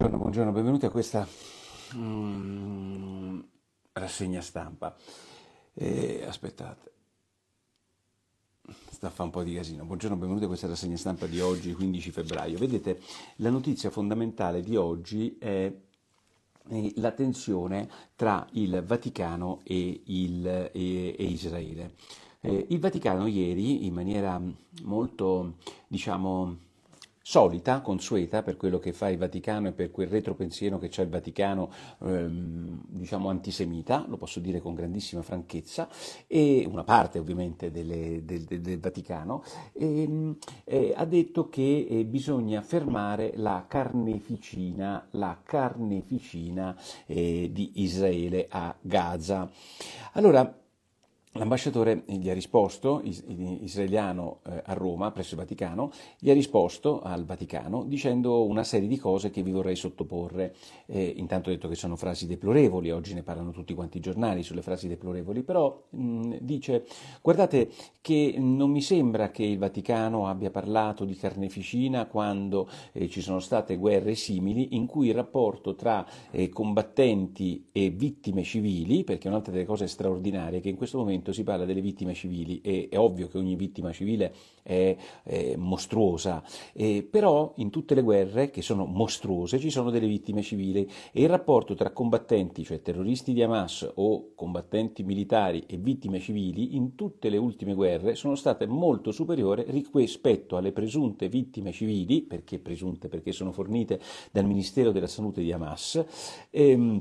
Buongiorno, buongiorno, benvenuti a questa mm, rassegna stampa. Eh, aspettate, sta a fare un po' di casino. Buongiorno, benvenuti a questa rassegna stampa di oggi, 15 febbraio. Vedete, la notizia fondamentale di oggi è la tensione tra il Vaticano e, il, e, e Israele. Eh, il Vaticano ieri, in maniera molto, diciamo, solita, consueta per quello che fa il Vaticano e per quel retropensiero che c'è il Vaticano, ehm, diciamo antisemita, lo posso dire con grandissima franchezza, e una parte ovviamente delle, del, del, del, Vaticano, ehm, eh, ha detto che eh, bisogna fermare la carneficina, la carneficina eh, di Israele a Gaza. Allora, L'ambasciatore gli ha risposto, israeliano eh, a Roma, presso il Vaticano, gli ha risposto al Vaticano dicendo una serie di cose che vi vorrei sottoporre. Eh, intanto ha detto che sono frasi deplorevoli, oggi ne parlano tutti quanti i giornali sulle frasi deplorevoli, però mh, dice guardate che non mi sembra che il Vaticano abbia parlato di carneficina quando eh, ci sono state guerre simili in cui il rapporto tra eh, combattenti e vittime civili, perché è un'altra delle cose straordinarie che in questo momento momento si parla delle vittime civili e è ovvio che ogni vittima civile è, è mostruosa, eh, però in tutte le guerre che sono mostruose ci sono delle vittime civili e il rapporto tra combattenti, cioè terroristi di Hamas o combattenti militari e vittime civili in tutte le ultime guerre sono state molto superiori rispetto alle presunte vittime civili, perché presunte perché sono fornite dal Ministero della Salute di Hamas. Ehm,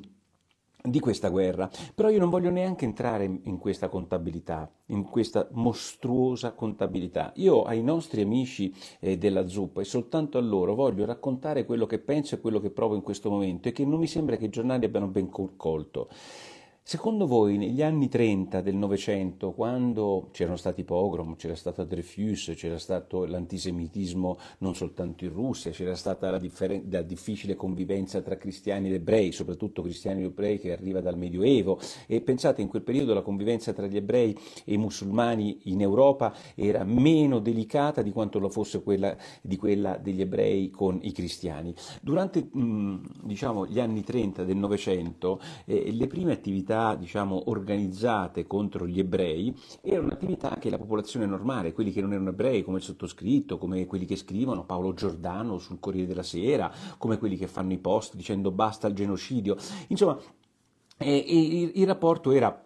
di questa guerra. Però io non voglio neanche entrare in questa contabilità, in questa mostruosa contabilità. Io ai nostri amici eh, della zuppa e soltanto a loro voglio raccontare quello che penso e quello che provo in questo momento e che non mi sembra che i giornali abbiano ben colto. Secondo voi negli anni 30 del Novecento, quando c'erano stati pogrom, c'era stato Dreyfus, c'era stato l'antisemitismo non soltanto in Russia, c'era stata la, differen- la, difficile convivenza tra cristiani ed ebrei, soprattutto cristiani ed ebrei che arriva dal Medioevo, e pensate in quel periodo la convivenza tra gli ebrei e i musulmani in Europa era meno delicata di quanto lo fosse quella, di quella degli ebrei con i cristiani. Durante mh, diciamo, gli anni 30 del Novecento eh, le prime attività diciamo, organizzate contro gli ebrei era un'attività che la popolazione normale, quelli che non erano ebrei, come il sottoscritto, come quelli che scrivono Paolo Giordano sul Corriere della Sera, come quelli che fanno i post dicendo basta il genocidio, insomma, eh, il, il rapporto era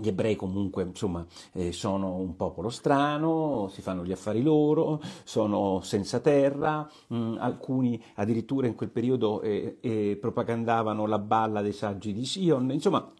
gli ebrei comunque insomma, eh, sono un popolo strano, si fanno gli affari loro, sono senza terra, mh, mm, alcuni addirittura in quel periodo eh, eh, propagandavano la balla dei saggi di Sion, insomma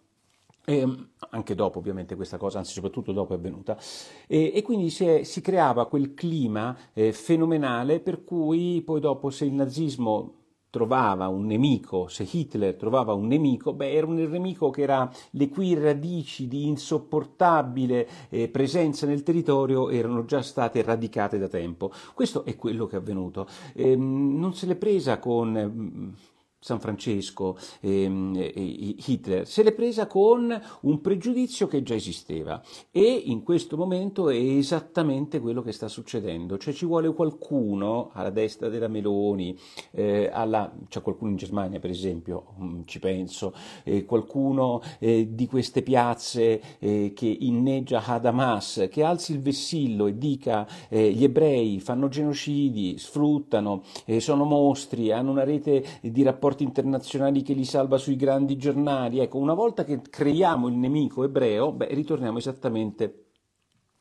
e anche dopo ovviamente questa cosa, anzi soprattutto dopo è avvenuta, e, e quindi si, è, si, creava quel clima eh, fenomenale per cui poi dopo se il nazismo trovava un nemico, se Hitler trovava un nemico, beh, era un nemico che era le cui radici di insopportabile eh, presenza nel territorio erano già state radicate da tempo. Questo è quello che è avvenuto. Eh, non se l'è presa con San Francesco, ehm, Hitler, se l'è presa con un pregiudizio che già esisteva. E in questo momento è esattamente quello che sta succedendo, cioè ci vuole qualcuno alla destra della Meloni, eh, alla, c'è qualcuno in Germania per esempio, mm, ci penso, eh, qualcuno eh, di queste piazze eh, che inneggia a Hamas, che alzi il vessillo e dica eh, gli ebrei fanno genocidi, sfruttano, eh, sono mostri, hanno una rete di rapporti rapporti internazionali che li salva sui grandi giornali. Ecco, una volta che creiamo il nemico ebreo, beh, ritorniamo esattamente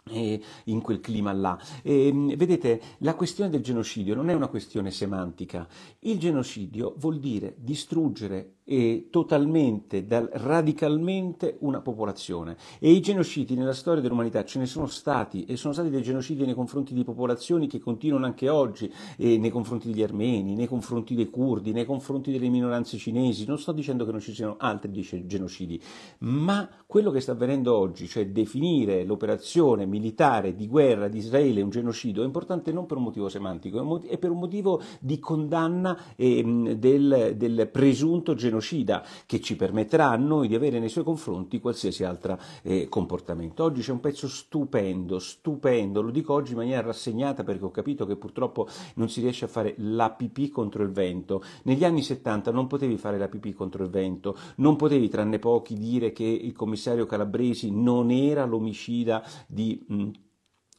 in quel clima là. E, vedete, la questione del genocidio non è una questione semantica. Il genocidio vuol dire distruggere e totalmente, radicalmente una popolazione. E i genocidi nella storia dell'umanità ce ne sono stati e sono stati dei genocidi nei confronti di popolazioni che continuano anche oggi, nei confronti degli armeni, nei confronti dei curdi, nei confronti delle minoranze cinesi. Non sto dicendo che non ci siano altri genocidi, ma quello che sta avvenendo oggi, cioè definire l'operazione militare di guerra di Israele un genocidio è importante non per un motivo semantico, è per un motivo di condanna eh, del, del, presunto genocida che ci permetterà a noi di avere nei suoi confronti qualsiasi altro eh, comportamento. Oggi c'è un pezzo stupendo, stupendo, lo dico oggi in maniera rassegnata perché ho capito che purtroppo non si riesce a fare la pipì contro il vento. Negli anni 70 non potevi fare la pipì contro il vento, non potevi tranne pochi dire che il commissario Calabresi non era l'omicida di... Mh,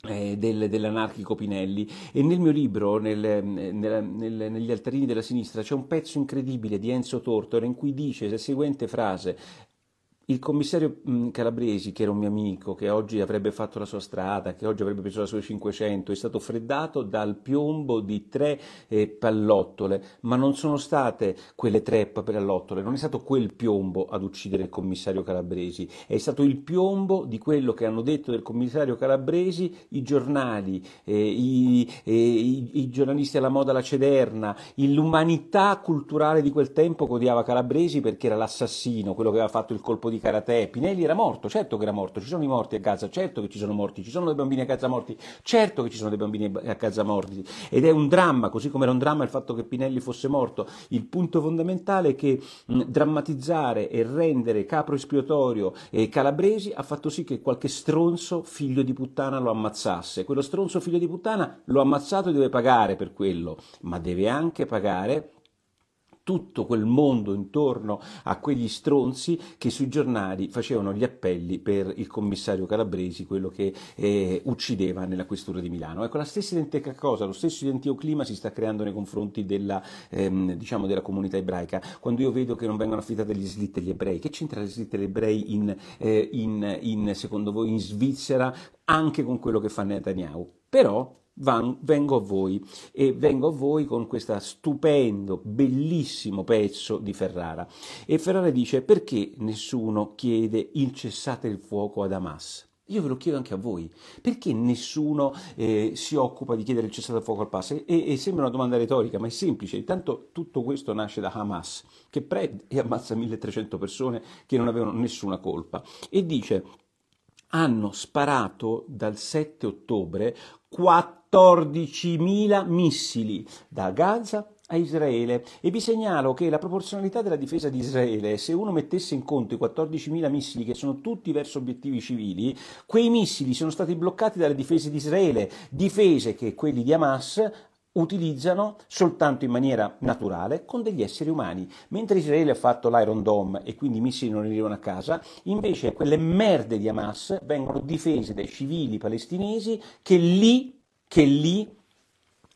eh, del, dell'anarchico Pinelli. E nel mio libro nel, nel, nel, negli altarini della sinistra c'è un pezzo incredibile di Enzo Tortora in cui dice la seguente frase il commissario mm, Calabresi, che era un mio amico, che oggi avrebbe fatto la sua strada, che oggi avrebbe preso la sua 500, è stato freddato dal piombo di tre eh, pallottole, ma non sono state quelle tre pallottole, non è stato quel piombo ad uccidere il commissario Calabresi, è stato il piombo di quello che hanno detto del commissario Calabresi i giornali, eh, i, eh, i, i, giornalisti alla moda La Cederna, l'umanità culturale di quel tempo che odiava Calabresi perché era l'assassino, quello che aveva fatto il colpo di di karate. Pinelli era morto, certo che era morto, ci sono i morti a Gaza, certo che ci sono morti, ci sono dei bambini a Gaza morti, certo che ci sono dei bambini a Gaza morti. Ed è un dramma, così come era un dramma il fatto che Pinelli fosse morto. Il punto fondamentale è che mh, drammatizzare e rendere capro espiatorio e Calabresi ha fatto sì che qualche stronzo figlio di puttana lo ammazzasse. Quello stronzo figlio di puttana lo ha ammazzato e deve pagare per quello, ma deve anche pagare tutto quel mondo intorno a quegli stronzi che sui giornali facevano gli appelli per il commissario Calabresi, quello che eh, uccideva nella questura di Milano. Ecco, la stessa identica cosa, lo stesso identico clima si sta creando nei confronti della, ehm, diciamo della comunità ebraica. Quando io vedo che non vengono affidate gli slitte agli ebrei, che c'entra le slitte agli ebrei in, eh, in, in, secondo voi in Svizzera anche con quello che fa Netanyahu? Però van, vengo a voi e vengo a voi con questo stupendo, bellissimo pezzo di Ferrara. E Ferrara dice perché nessuno chiede il cessate il fuoco ad Hamas? Io ve lo chiedo anche a voi, perché nessuno eh, si occupa di chiedere il cessate il fuoco al pass? E, e, sembra una domanda retorica, ma è semplice. Intanto tutto questo nasce da Hamas, che prende e ammazza 1300 persone che non avevano nessuna colpa. E dice, hanno sparato dal 7 ottobre 4 14.000 missili da Gaza a Israele. E vi segnalo che la proporzionalità della difesa di Israele, se uno mettesse in conto i 14.000 missili che sono tutti verso obiettivi civili, quei missili sono stati bloccati dalle difese di Israele, difese che quelli di Hamas utilizzano soltanto in maniera naturale con degli esseri umani. Mentre Israele ha fatto l'Iron Dome e quindi i missili non arrivano a casa, invece quelle merde di Hamas vengono difese dai civili palestinesi che lì che lì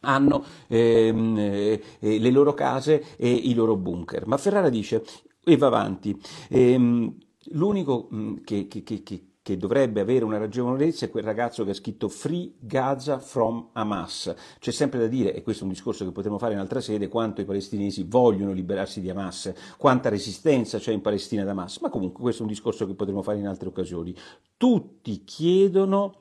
hanno ehm, eh, le loro case e i loro bunker. Ma Ferrara dice, e va avanti, ehm, l'unico mm, che, che, che, che dovrebbe avere una ragionevolezza è quel ragazzo che ha scritto Free Gaza from Hamas. C'è sempre da dire, e questo è un discorso che potremmo fare in altra sede, quanto i palestinesi vogliono liberarsi di Hamas, quanta resistenza c'è in Palestina da Hamas, ma comunque questo è un discorso che potremmo fare in altre occasioni. Tutti chiedono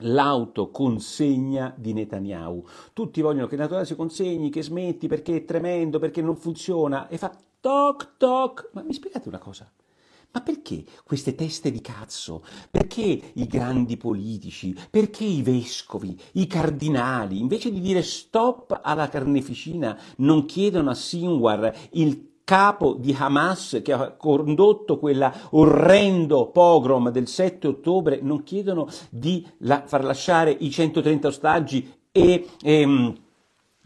l'autoconsegna di Netanyahu. Tutti vogliono che Netanyahu si consegni, che smetti perché è tremendo, perché non funziona e fa toc toc. Ma mi spiegate una cosa? Ma perché queste teste di cazzo? Perché i grandi politici? Perché i vescovi, i cardinali, invece di dire stop alla carneficina, non chiedono a Sinwar il capo di Hamas che ha condotto quell'orrendo pogrom del 7 ottobre, non chiedono di la, far lasciare i 130 ostaggi e, e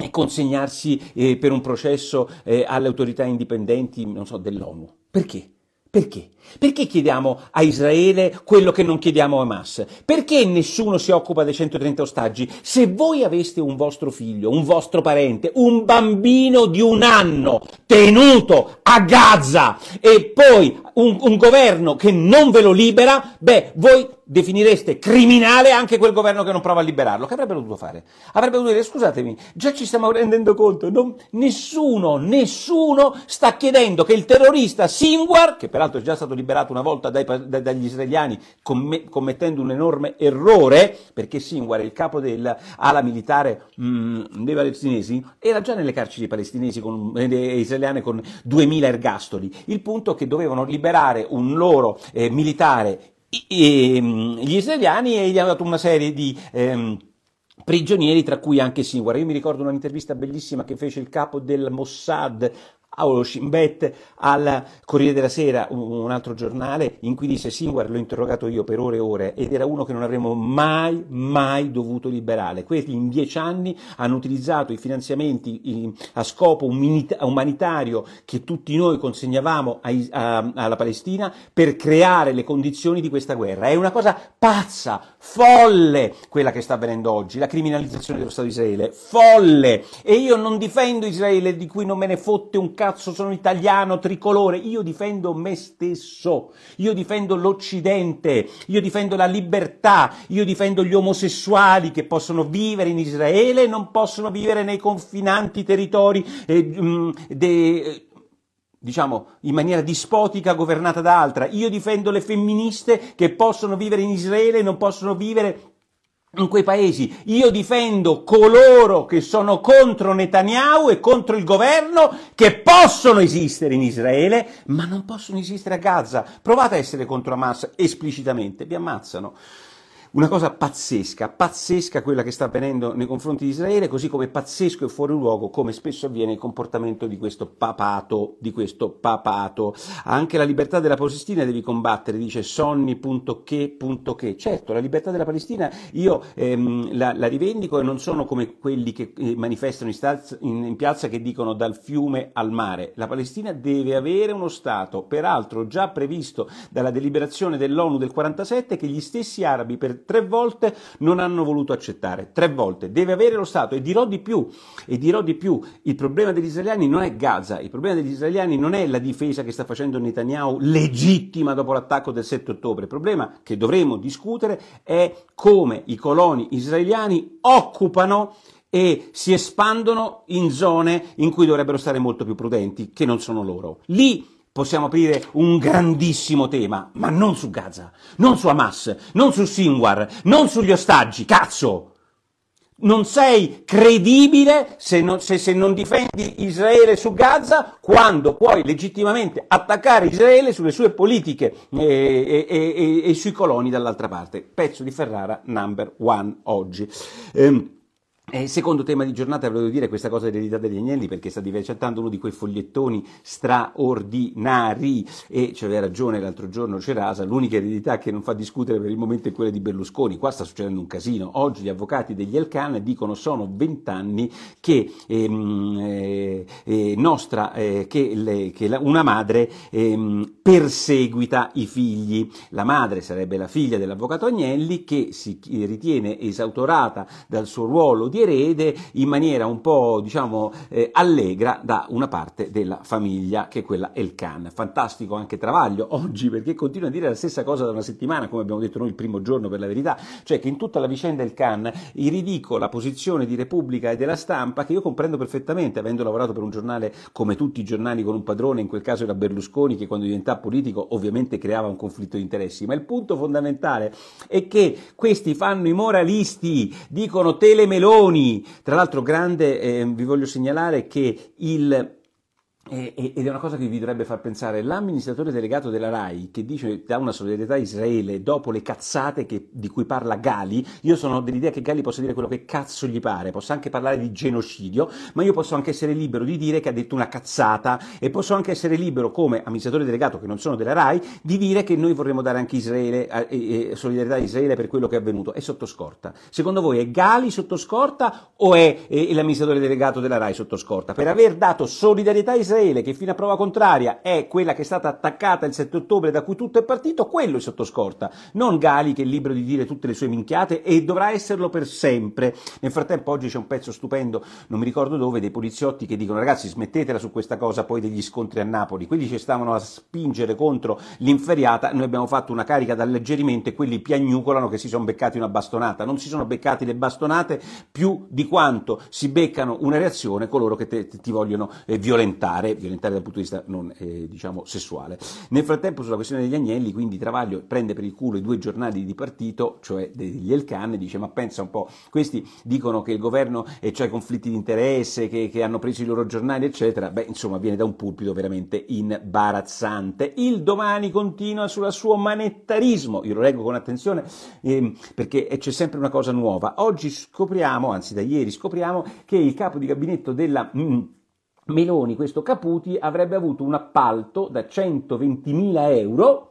e consegnarsi eh, per un processo eh, alle autorità indipendenti, non so, dell'ONU. Perché? Perché? Perché chiediamo a Israele quello che non chiediamo a Hamas? Perché nessuno si occupa dei 130 ostaggi? Se voi aveste un vostro figlio, un vostro parente, un bambino di un anno tenuto a Gaza e poi un, un governo che non ve lo libera, beh, voi definireste criminale anche quel governo che non prova a liberarlo. Che avrebbe dovuto fare? Avrebbe dovuto dire, scusatemi, già ci stiamo rendendo conto, non, nessuno, nessuno sta chiedendo che il terrorista Sinwar, che peraltro è già stato liberato una volta dai, dagli israeliani comm- commettendo un enorme errore, perché Sinwar, il capo dell'ala militare mh, mm, dei palestinesi, era già nelle carceri palestinesi con, eh, israeliane con 2000 ergastoli. Il punto è che dovevano liberare un loro eh, militare gli israeliani e gli hanno dato una serie di... Ehm, prigionieri, tra cui anche Sinwar. Io mi ricordo un'intervista bellissima che fece il capo del Mossad Paolo Scimbet al Corriere della Sera, un altro giornale, in cui disse Singuar l'ho interrogato io per ore e ore ed era uno che non avremmo mai, mai dovuto liberare. Quelli in dieci anni hanno utilizzato i finanziamenti a scopo umanitario che tutti noi consegnavamo alla Palestina per creare le condizioni di questa guerra. È una cosa pazza, folle quella che sta avvenendo oggi, la criminalizzazione dello Stato di Israele, folle. E io non difendo Israele di cui non me ne fotte un cazzo sono italiano, tricolore, io difendo me stesso, io difendo l'Occidente, io difendo la libertà, io difendo gli omosessuali che possono vivere in Israele e non possono vivere nei confinanti territori eh, mm, de, diciamo, in maniera dispotica governata da altra. Io difendo le femministe che possono vivere in Israele e non possono vivere in quei paesi. Io difendo coloro che sono contro Netanyahu e contro il governo che possono esistere in Israele, ma non possono esistere a Gaza. Provate a essere contro Hamas esplicitamente, vi ammazzano una cosa pazzesca, pazzesca quella che sta avvenendo nei confronti di Israele, così come pazzesco e fuori luogo come spesso avviene il comportamento di questo papato, di questo papato. Anche la libertà della Palestina devi combattere, dice sonni.che.che. Certo, la libertà della Palestina io ehm, la, la, rivendico e non sono come quelli che eh, manifestano in, staz- in, in piazza che dicono dal fiume al mare. La Palestina deve avere uno Stato, peraltro già previsto dalla deliberazione dell'ONU del 47 che gli stessi arabi per tre volte non hanno voluto accettare, tre volte, deve avere lo Stato e dirò di più, e dirò di più, il problema degli israeliani non è Gaza, il problema degli israeliani non è la difesa che sta facendo Netanyahu legittima dopo l'attacco del 7 ottobre, il problema che dovremo discutere è come i coloni israeliani occupano e si espandono in zone in cui dovrebbero stare molto più prudenti, che non sono loro. Lì possiamo aprire un grandissimo tema, ma non su Gaza, non su Hamas, non su Sinwar, non sugli ostaggi, cazzo! Non sei credibile se non, se, se non, difendi Israele su Gaza quando puoi legittimamente attaccare Israele sulle sue politiche e, e, e, e sui coloni dall'altra parte. Pezzo di Ferrara number one oggi. Ehm, e secondo tema di giornata volevo dire questa cosa dell'eredità degli agnelli perché sta diventando uno di quei fogliettoni straordinari. E c'aveva ragione l'altro giorno Cerasa, l'unica eredità che non fa discutere per il momento è quella di Berlusconi, qua sta succedendo un casino, oggi gli avvocati degli Elcan dicono sono vent'anni che, ehm, eh, eh, nostra, eh, che, le, che la, una madre ehm, perseguita i figli, la madre sarebbe la figlia dell'avvocato Agnelli che si ritiene esautorata dal suo ruolo di erede in maniera un po' diciamo eh, allegra da una parte della famiglia che è quella Elkan. Fantastico anche Travaglio oggi perché continua a dire la stessa cosa da una settimana come abbiamo detto noi il primo giorno per la verità, cioè che in tutta la vicenda Elkan iridico la posizione di Repubblica e della stampa che io comprendo perfettamente avendo lavorato per un giornale come tutti i giornali con un padrone, in quel caso era Berlusconi che quando diventava politico ovviamente creava un conflitto di interessi, ma il punto fondamentale è che questi fanno i moralisti, dicono telemeloni Meloni. Tra l'altro grande, eh, vi voglio segnalare che il ed è una cosa che vi dovrebbe far pensare l'amministratore delegato della RAI che dice da una solidarietà a Israele dopo le cazzate che, di cui parla Gali, io sono dell'idea che Gali possa dire quello che cazzo gli pare, possa anche parlare di genocidio, ma io posso anche essere libero di dire che ha detto una cazzata e posso anche essere libero come amministratore delegato che non sono della RAI di dire che noi vorremmo dare anche Israele, eh, eh, solidarietà a Israele per quello che è avvenuto. È sotto scorta. Secondo voi è Gali sotto scorta o è eh, l'amministratore delegato della RAI sotto scorta? Per aver dato solidarietà a Israele Israele, che fino a prova contraria è quella che è stata attaccata il 7 ottobre da cui tutto è partito, quello è sotto scorta, non Gali che è libero di dire tutte le sue minchiate e dovrà esserlo per sempre. Nel frattempo oggi c'è un pezzo stupendo, non mi ricordo dove, dei poliziotti che dicono ragazzi smettetela su questa cosa poi degli scontri a Napoli, quelli ci stavano a spingere contro l'inferiata, noi abbiamo fatto una carica d'alleggerimento e quelli piagnucolano che si sono beccati una bastonata, non si sono beccati le bastonate più di quanto si beccano una reazione coloro che te, ti vogliono eh, violentare violentare, violentare dal punto di vista non eh, diciamo sessuale. Nel frattempo sulla questione degli agnelli, quindi Travaglio prende per il culo i due giornali di partito, cioè degli Elcan, e dice ma pensa un po', questi dicono che il governo e c'è conflitti di interesse, che, che hanno preso i loro giornali, eccetera, beh insomma viene da un pulpito veramente imbarazzante. Il domani continua sulla suo manettarismo, io lo leggo con attenzione eh, perché c'è sempre una cosa nuova. Oggi scopriamo, anzi da ieri scopriamo, che il capo di gabinetto della... Mm, Meloni, questo Caputi, avrebbe avuto un appalto da 120.000 euro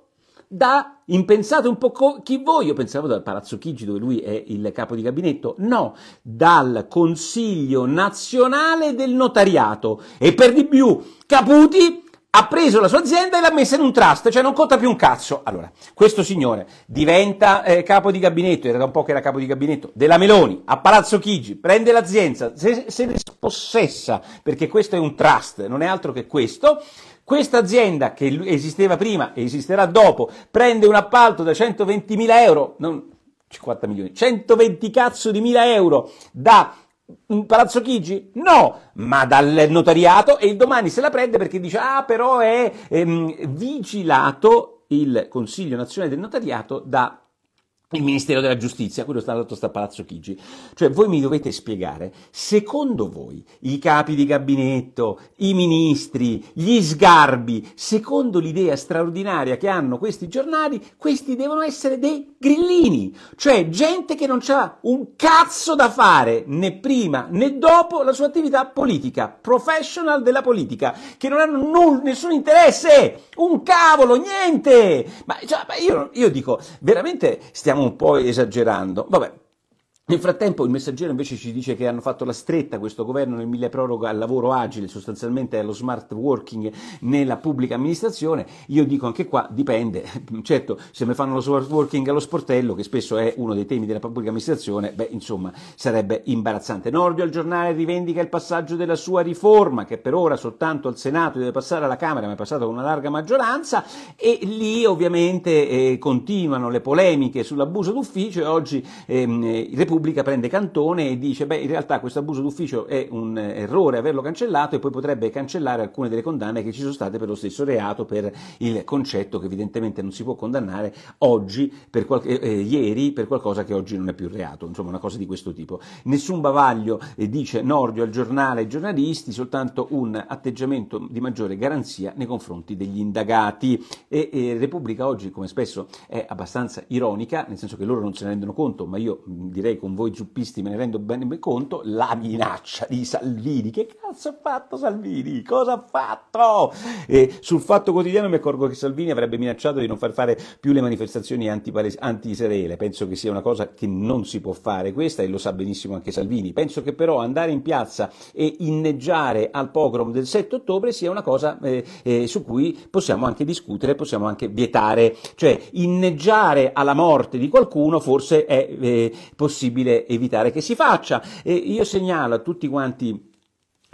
da impensate un po' co- chi voi, io pensavo dal Palazzo Chigi dove lui è il capo di gabinetto, no, dal Consiglio nazionale del notariato. E per di più Caputi ha preso la sua azienda e l'ha messa in un trust, cioè non conta più un cazzo. Allora, questo signore diventa eh, capo di gabinetto, era da un po' che era capo di gabinetto, della Meloni, a Palazzo Chigi, prende l'azienda, se, se ne spossessa, perché questo è un trust, non è altro che questo, questa azienda che esisteva prima e esisterà dopo, prende un appalto da 120.000 euro, non 50 milioni, 120 cazzo di mila euro da Palazzo Chigi? No, ma dal notariato e il domani se la prende perché dice ah però è ehm, vigilato il Consiglio Nazionale del Notariato da il Ministero della Giustizia, quello sta stato sta Palazzo Chigi. Cioè, voi mi dovete spiegare, secondo voi, i capi di gabinetto, i ministri, gli sgarbi, secondo l'idea straordinaria che hanno questi giornali, questi devono essere dei grillini, cioè gente che non ha un cazzo da fare né prima né dopo la sua attività politica, professional della politica, che non hanno null, nessun interesse, un cavolo, niente! Ma, cioè, io, io dico, veramente stiamo stiamo un po' esagerando. Vabbè, nel frattempo il messaggero invece ci dice che hanno fatto la stretta questo governo nel mille proroga al lavoro agile, sostanzialmente allo smart working nella pubblica amministrazione. Io dico anche qua dipende, certo se mi fanno lo smart working allo sportello, che spesso è uno dei temi della pubblica amministrazione, beh insomma sarebbe imbarazzante. Nordio al giornale rivendica il passaggio della sua riforma, che per ora soltanto al Senato deve passare alla Camera, ma è passato con una larga maggioranza, e lì ovviamente eh, continuano le polemiche sull'abuso d'ufficio e oggi ehm, i Repubblica prende cantone e dice beh in realtà questo abuso d'ufficio è un errore averlo cancellato e poi potrebbe cancellare alcune delle condanne che ci sono state per lo stesso reato per il concetto che evidentemente non si può condannare oggi per qualche, eh, ieri per qualcosa che oggi non è più reato, insomma una cosa di questo tipo. Nessun bavaglio eh, dice Nordio al giornale ai giornalisti, soltanto un atteggiamento di maggiore garanzia nei confronti degli indagati e, e Repubblica oggi come spesso è abbastanza ironica, nel senso che loro non se ne rendono conto, ma io direi con voi zuppisti me ne rendo bene conto, la minaccia di Salvini. Che cazzo ha fatto Salvini? Cosa ha fatto? E sul fatto quotidiano mi accorgo che Salvini avrebbe minacciato di non far fare più le manifestazioni anti-Israele. Penso che sia una cosa che non si può fare questa e lo sa benissimo anche Salvini. Penso che però andare in piazza e inneggiare al pogrom del 7 ottobre sia una cosa eh, eh, su cui possiamo anche discutere, possiamo anche vietare. Cioè inneggiare alla morte di qualcuno forse è eh, possibile evitare che si faccia. E io segnalo a tutti quanti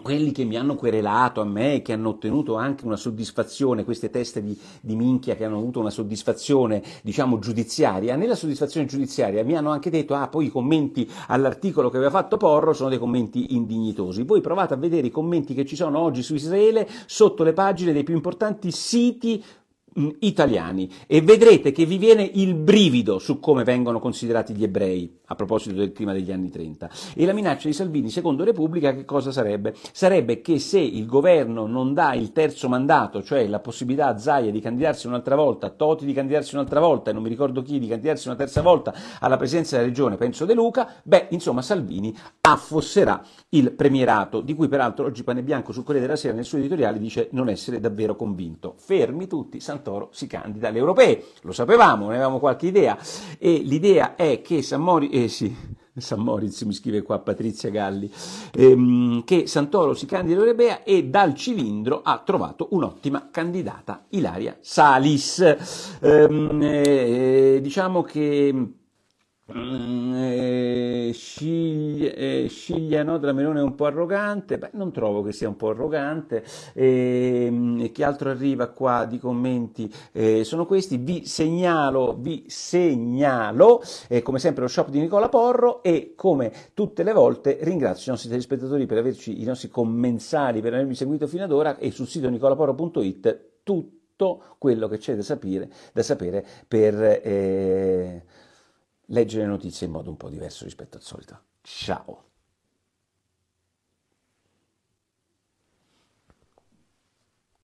quelli che mi hanno querelato a me, che hanno ottenuto anche una soddisfazione, queste teste di, di, minchia che hanno avuto una soddisfazione, diciamo, giudiziaria, nella soddisfazione giudiziaria mi hanno anche detto, ah, poi i commenti all'articolo che aveva fatto Porro sono dei commenti indignitosi. Voi provate a vedere i commenti che ci sono oggi su Israele sotto le pagine dei più importanti siti Mm, italiani e vedrete che vi viene il brivido su come vengono considerati gli ebrei a proposito del clima degli anni 30. E la minaccia di Salvini, secondo Repubblica, che cosa sarebbe? Sarebbe che se il governo non dà il terzo mandato, cioè la possibilità a Zaia di candidarsi un'altra volta, a Toti di candidarsi un'altra volta e non mi ricordo chi di candidarsi una terza volta alla presidenza della regione, penso De Luca, beh, insomma Salvini affosserà il premierato, di cui peraltro oggi Pane Bianco sul Corriere della Sera nel suo editoriale dice non essere davvero convinto. Fermi tutti, Santoro Santoro si candida alle europee. Lo sapevamo, ne avevamo qualche idea. E l'idea è che San Mori, eh sì, San Moritz mi scrive qua Patrizia Galli, ehm, che Santoro si candida all'Europea e dal cilindro ha trovato un'ottima candidata, Ilaria Salis. Ehm, eh, diciamo che eh, sciglia, eh, sciglia no, della Melone è un po' arrogante, Beh, non trovo che sia un po' arrogante. Eh, che altro arriva qua di commenti? Eh, sono questi, vi segnalo, vi segnalo, eh, come sempre lo shop di Nicola Porro e come tutte le volte ringrazio i nostri telespettatori per averci, i nostri commensali per avermi seguito fino ad ora e sul sito nicolaporro.it tutto quello che c'è da sapere, da sapere per eh, leggere le notizie in modo un po' diverso rispetto al solito. Ciao!